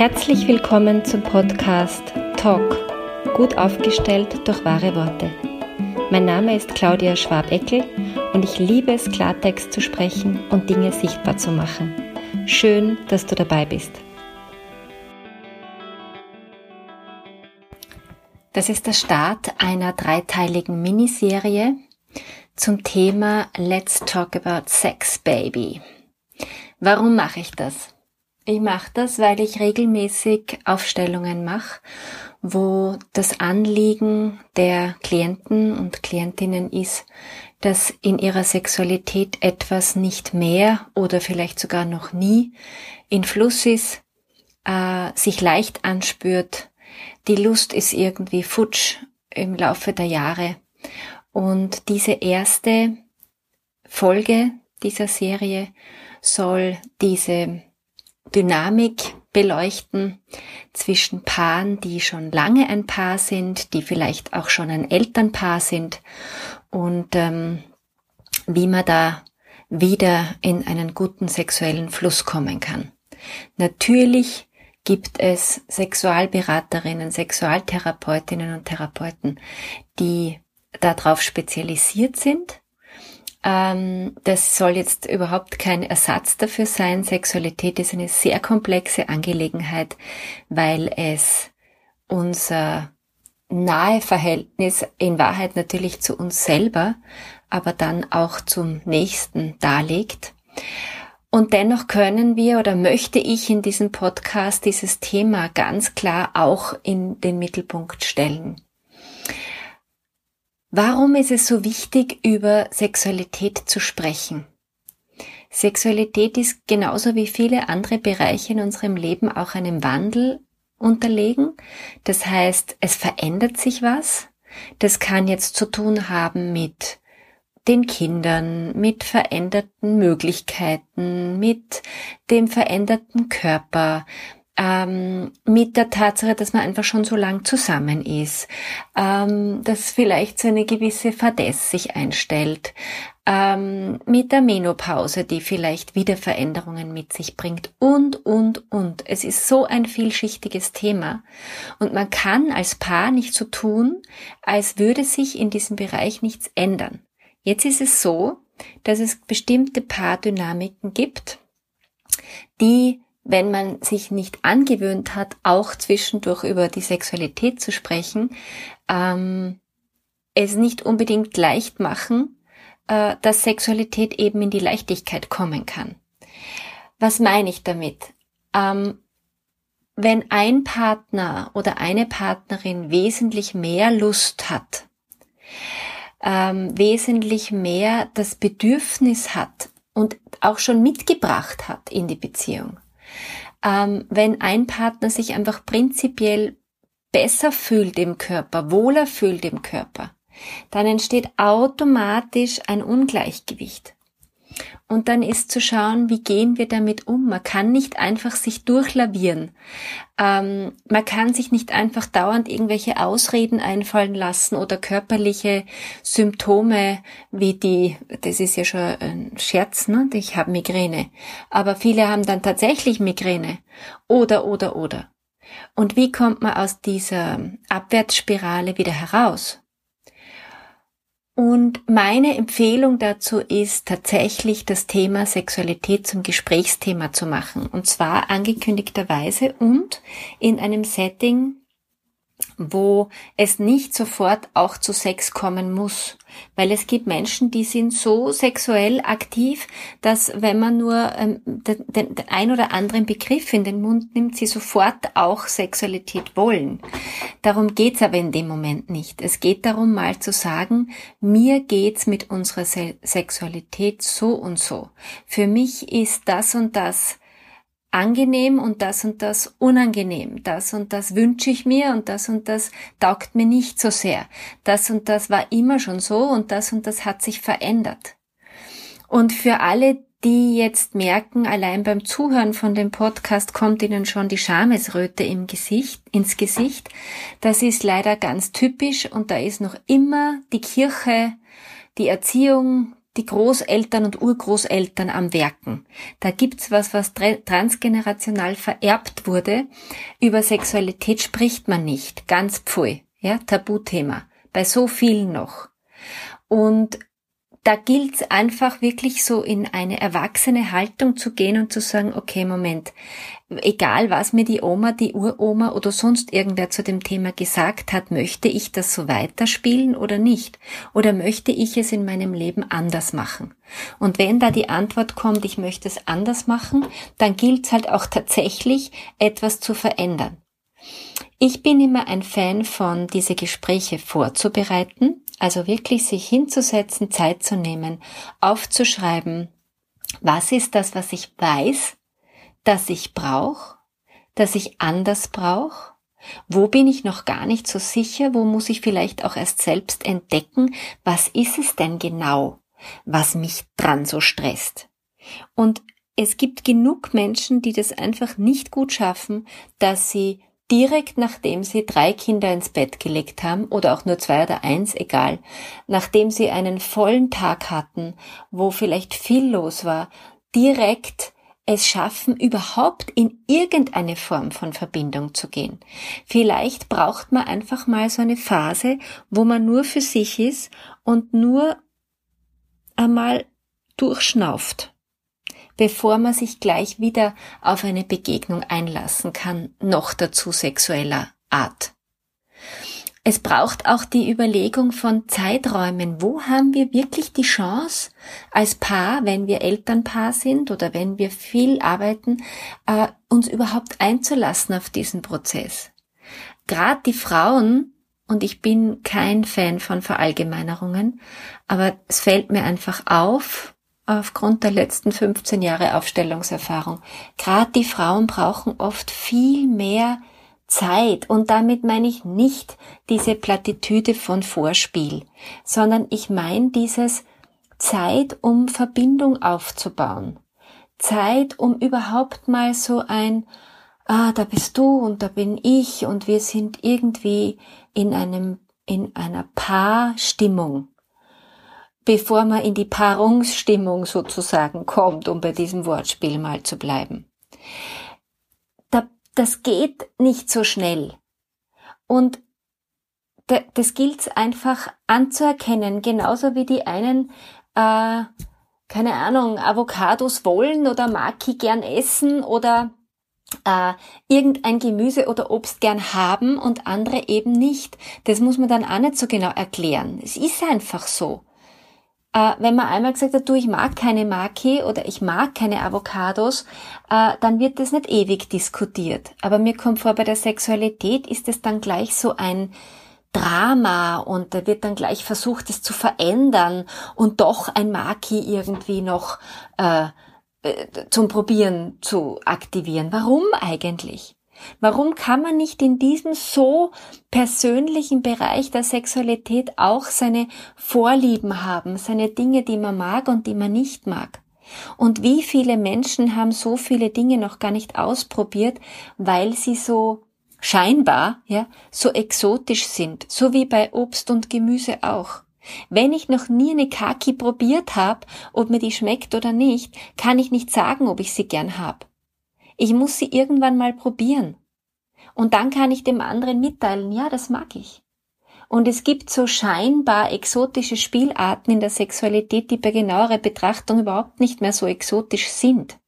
Herzlich willkommen zum Podcast Talk, gut aufgestellt durch wahre Worte. Mein Name ist Claudia Schwab-Eckel und ich liebe es, Klartext zu sprechen und Dinge sichtbar zu machen. Schön, dass du dabei bist. Das ist der Start einer dreiteiligen Miniserie zum Thema Let's Talk About Sex Baby. Warum mache ich das? Ich mache das, weil ich regelmäßig Aufstellungen mache, wo das Anliegen der Klienten und Klientinnen ist, dass in ihrer Sexualität etwas nicht mehr oder vielleicht sogar noch nie in Fluss ist, äh, sich leicht anspürt, die Lust ist irgendwie futsch im Laufe der Jahre. Und diese erste Folge dieser Serie soll diese Dynamik beleuchten zwischen Paaren, die schon lange ein Paar sind, die vielleicht auch schon ein Elternpaar sind und ähm, wie man da wieder in einen guten sexuellen Fluss kommen kann. Natürlich gibt es Sexualberaterinnen, Sexualtherapeutinnen und Therapeuten, die darauf spezialisiert sind ähm, das soll jetzt überhaupt kein Ersatz dafür sein. Sexualität ist eine sehr komplexe Angelegenheit, weil es unser nahe Verhältnis in Wahrheit natürlich zu uns selber, aber dann auch zum Nächsten darlegt. Und dennoch können wir oder möchte ich in diesem Podcast dieses Thema ganz klar auch in den Mittelpunkt stellen. Warum ist es so wichtig, über Sexualität zu sprechen? Sexualität ist genauso wie viele andere Bereiche in unserem Leben auch einem Wandel unterlegen. Das heißt, es verändert sich was. Das kann jetzt zu tun haben mit den Kindern, mit veränderten Möglichkeiten, mit dem veränderten Körper, ähm, mit der Tatsache, dass man einfach schon so lang zusammen ist, ähm, dass vielleicht so eine gewisse Fadess sich einstellt, ähm, mit der Menopause, die vielleicht wieder Veränderungen mit sich bringt und, und, und. Es ist so ein vielschichtiges Thema und man kann als Paar nicht so tun, als würde sich in diesem Bereich nichts ändern. Jetzt ist es so, dass es bestimmte Paardynamiken gibt, die wenn man sich nicht angewöhnt hat, auch zwischendurch über die Sexualität zu sprechen, ähm, es nicht unbedingt leicht machen, äh, dass Sexualität eben in die Leichtigkeit kommen kann. Was meine ich damit? Ähm, wenn ein Partner oder eine Partnerin wesentlich mehr Lust hat, ähm, wesentlich mehr das Bedürfnis hat und auch schon mitgebracht hat in die Beziehung, ähm, wenn ein Partner sich einfach prinzipiell besser fühlt im Körper, wohler fühlt im Körper, dann entsteht automatisch ein Ungleichgewicht. Und dann ist zu schauen, wie gehen wir damit um. Man kann nicht einfach sich durchlavieren. Ähm, man kann sich nicht einfach dauernd irgendwelche Ausreden einfallen lassen oder körperliche Symptome wie die, das ist ja schon ein Scherz, ne? Ich habe Migräne. Aber viele haben dann tatsächlich Migräne. Oder, oder, oder. Und wie kommt man aus dieser Abwärtsspirale wieder heraus? Und meine Empfehlung dazu ist tatsächlich das Thema Sexualität zum Gesprächsthema zu machen. Und zwar angekündigterweise und in einem Setting, wo es nicht sofort auch zu Sex kommen muss. Weil es gibt Menschen, die sind so sexuell aktiv, dass wenn man nur ähm, den, den, den ein oder anderen Begriff in den Mund nimmt, sie sofort auch Sexualität wollen. Darum geht's aber in dem Moment nicht. Es geht darum, mal zu sagen, mir geht's mit unserer Se Sexualität so und so. Für mich ist das und das angenehm und das und das unangenehm. Das und das wünsche ich mir und das und das taugt mir nicht so sehr. Das und das war immer schon so und das und das hat sich verändert. Und für alle, die jetzt merken, allein beim Zuhören von dem Podcast kommt ihnen schon die Schamesröte im Gesicht, ins Gesicht. Das ist leider ganz typisch und da ist noch immer die Kirche, die Erziehung, die Großeltern und Urgroßeltern am Werken. Da gibt's was, was transgenerational vererbt wurde. Über Sexualität spricht man nicht. Ganz pfui. Ja, Tabuthema. Bei so vielen noch. Und da gilt es einfach wirklich so in eine erwachsene Haltung zu gehen und zu sagen, okay, Moment, egal was mir die Oma, die Uroma oder sonst irgendwer zu dem Thema gesagt hat, möchte ich das so weiterspielen oder nicht? Oder möchte ich es in meinem Leben anders machen? Und wenn da die Antwort kommt, ich möchte es anders machen, dann gilt es halt auch tatsächlich, etwas zu verändern. Ich bin immer ein Fan von, diese Gespräche vorzubereiten, also wirklich sich hinzusetzen, Zeit zu nehmen, aufzuschreiben, was ist das, was ich weiß, dass ich brauche, dass ich anders brauche, wo bin ich noch gar nicht so sicher, wo muss ich vielleicht auch erst selbst entdecken, was ist es denn genau, was mich dran so stresst. Und es gibt genug Menschen, die das einfach nicht gut schaffen, dass sie direkt nachdem sie drei Kinder ins Bett gelegt haben oder auch nur zwei oder eins, egal, nachdem sie einen vollen Tag hatten, wo vielleicht viel los war, direkt es schaffen, überhaupt in irgendeine Form von Verbindung zu gehen. Vielleicht braucht man einfach mal so eine Phase, wo man nur für sich ist und nur einmal durchschnauft bevor man sich gleich wieder auf eine Begegnung einlassen kann, noch dazu sexueller Art. Es braucht auch die Überlegung von Zeiträumen. Wo haben wir wirklich die Chance, als Paar, wenn wir Elternpaar sind oder wenn wir viel arbeiten, äh, uns überhaupt einzulassen auf diesen Prozess? Gerade die Frauen, und ich bin kein Fan von Verallgemeinerungen, aber es fällt mir einfach auf, aufgrund der letzten 15 Jahre Aufstellungserfahrung. Gerade die Frauen brauchen oft viel mehr Zeit und damit meine ich nicht diese Plattitüde von Vorspiel, sondern ich meine dieses Zeit, um Verbindung aufzubauen. Zeit, um überhaupt mal so ein, ah, da bist du und da bin ich und wir sind irgendwie in einem, in einer Paarstimmung bevor man in die Paarungsstimmung sozusagen kommt, um bei diesem Wortspiel mal zu bleiben. das geht nicht so schnell. Und das gilt einfach anzuerkennen, genauso wie die einen, äh, keine Ahnung, Avocados wollen oder Maki gern essen oder äh, irgendein Gemüse oder Obst gern haben und andere eben nicht. Das muss man dann auch nicht so genau erklären. Es ist einfach so äh, wenn man einmal gesagt hat, du, ich mag keine Maki oder ich mag keine Avocados, äh, dann wird das nicht ewig diskutiert. Aber mir kommt vor, bei der Sexualität ist es dann gleich so ein Drama und da wird dann gleich versucht, es zu verändern und doch ein Maki irgendwie noch äh, äh zum Probieren zu aktivieren. Warum eigentlich? Warum kann man nicht in diesem so persönlichen Bereich der Sexualität auch seine Vorlieben haben, seine Dinge, die man mag und die man nicht mag? Und wie viele Menschen haben so viele Dinge noch gar nicht ausprobiert, weil sie so scheinbar, ja, so exotisch sind, so wie bei Obst und Gemüse auch. Wenn ich noch nie eine Kaki probiert habe, ob mir die schmeckt oder nicht, kann ich nicht sagen, ob ich sie gern hab. Ich muss sie irgendwann mal probieren. Und dann kann ich dem anderen mitteilen, ja, das mag ich. Und es gibt so scheinbar exotische Spielarten in der Sexualität, die bei genauerer Betrachtung überhaupt nicht mehr so exotisch sind.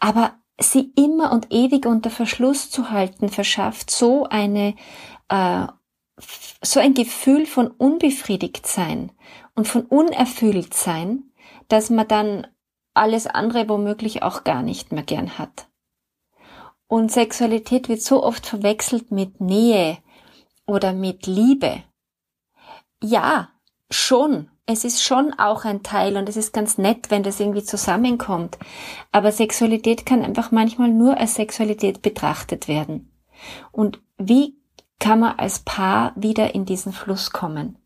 Aber sie immer und ewig unter Verschluss zu halten, verschafft so eine, äh, so ein Gefühl von unbefriedigt sein und von unerfüllt sein, dass man dann alles andere womöglich auch gar nicht mehr gern hat. Und Sexualität wird so oft verwechselt mit Nähe oder mit Liebe. Ja, schon. Es ist schon auch ein Teil und es ist ganz nett, wenn das irgendwie zusammenkommt. Aber Sexualität kann einfach manchmal nur als Sexualität betrachtet werden. Und wie kann man als Paar wieder in diesen Fluss kommen?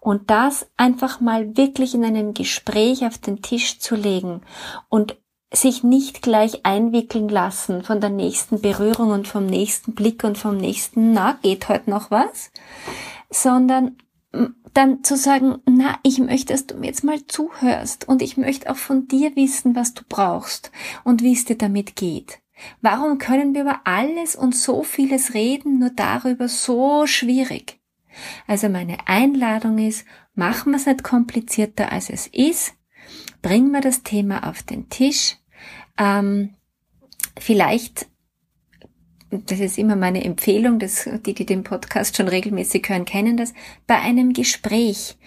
Und das einfach mal wirklich in einem Gespräch auf den Tisch zu legen und sich nicht gleich einwickeln lassen von der nächsten Berührung und vom nächsten Blick und vom nächsten, na, geht heute noch was, sondern dann zu sagen, na, ich möchte, dass du mir jetzt mal zuhörst und ich möchte auch von dir wissen, was du brauchst und wie es dir damit geht. Warum können wir über alles und so vieles reden, nur darüber so schwierig? Also meine Einladung ist, machen wir es nicht komplizierter als es ist, bringen wir das Thema auf den Tisch, ähm, vielleicht das ist immer meine Empfehlung, das, die, die den Podcast schon regelmäßig hören, kennen das, bei einem Gespräch,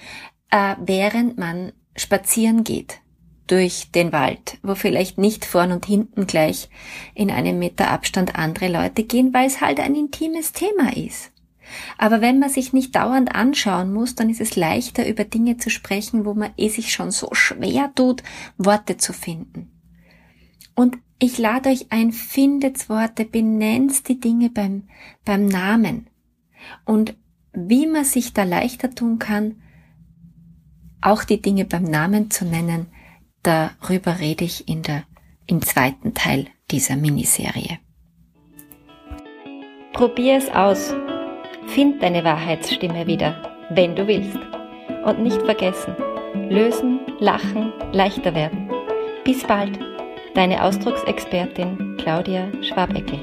äh, während man spazieren geht durch den Wald, wo vielleicht nicht vorn und hinten gleich in einem Meter Abstand andere Leute gehen, weil es halt ein intimes Thema ist. Aber wenn man sich nicht dauernd anschauen muss, dann ist es leichter, über Dinge zu sprechen, wo man eh sich schon so schwer tut, Worte zu finden. Und ich lade euch ein, findet Worte, benennt die Dinge beim, beim Namen. Und wie man sich da leichter tun kann, auch die Dinge beim Namen zu nennen, darüber rede ich in der, im zweiten Teil dieser Miniserie. Probier es aus. Find deine Wahrheitsstimme wieder, wenn du willst. Und nicht vergessen, lösen, lachen, leichter werden. Bis bald. Deine Ausdrucksexpertin Claudia Schwabeckel.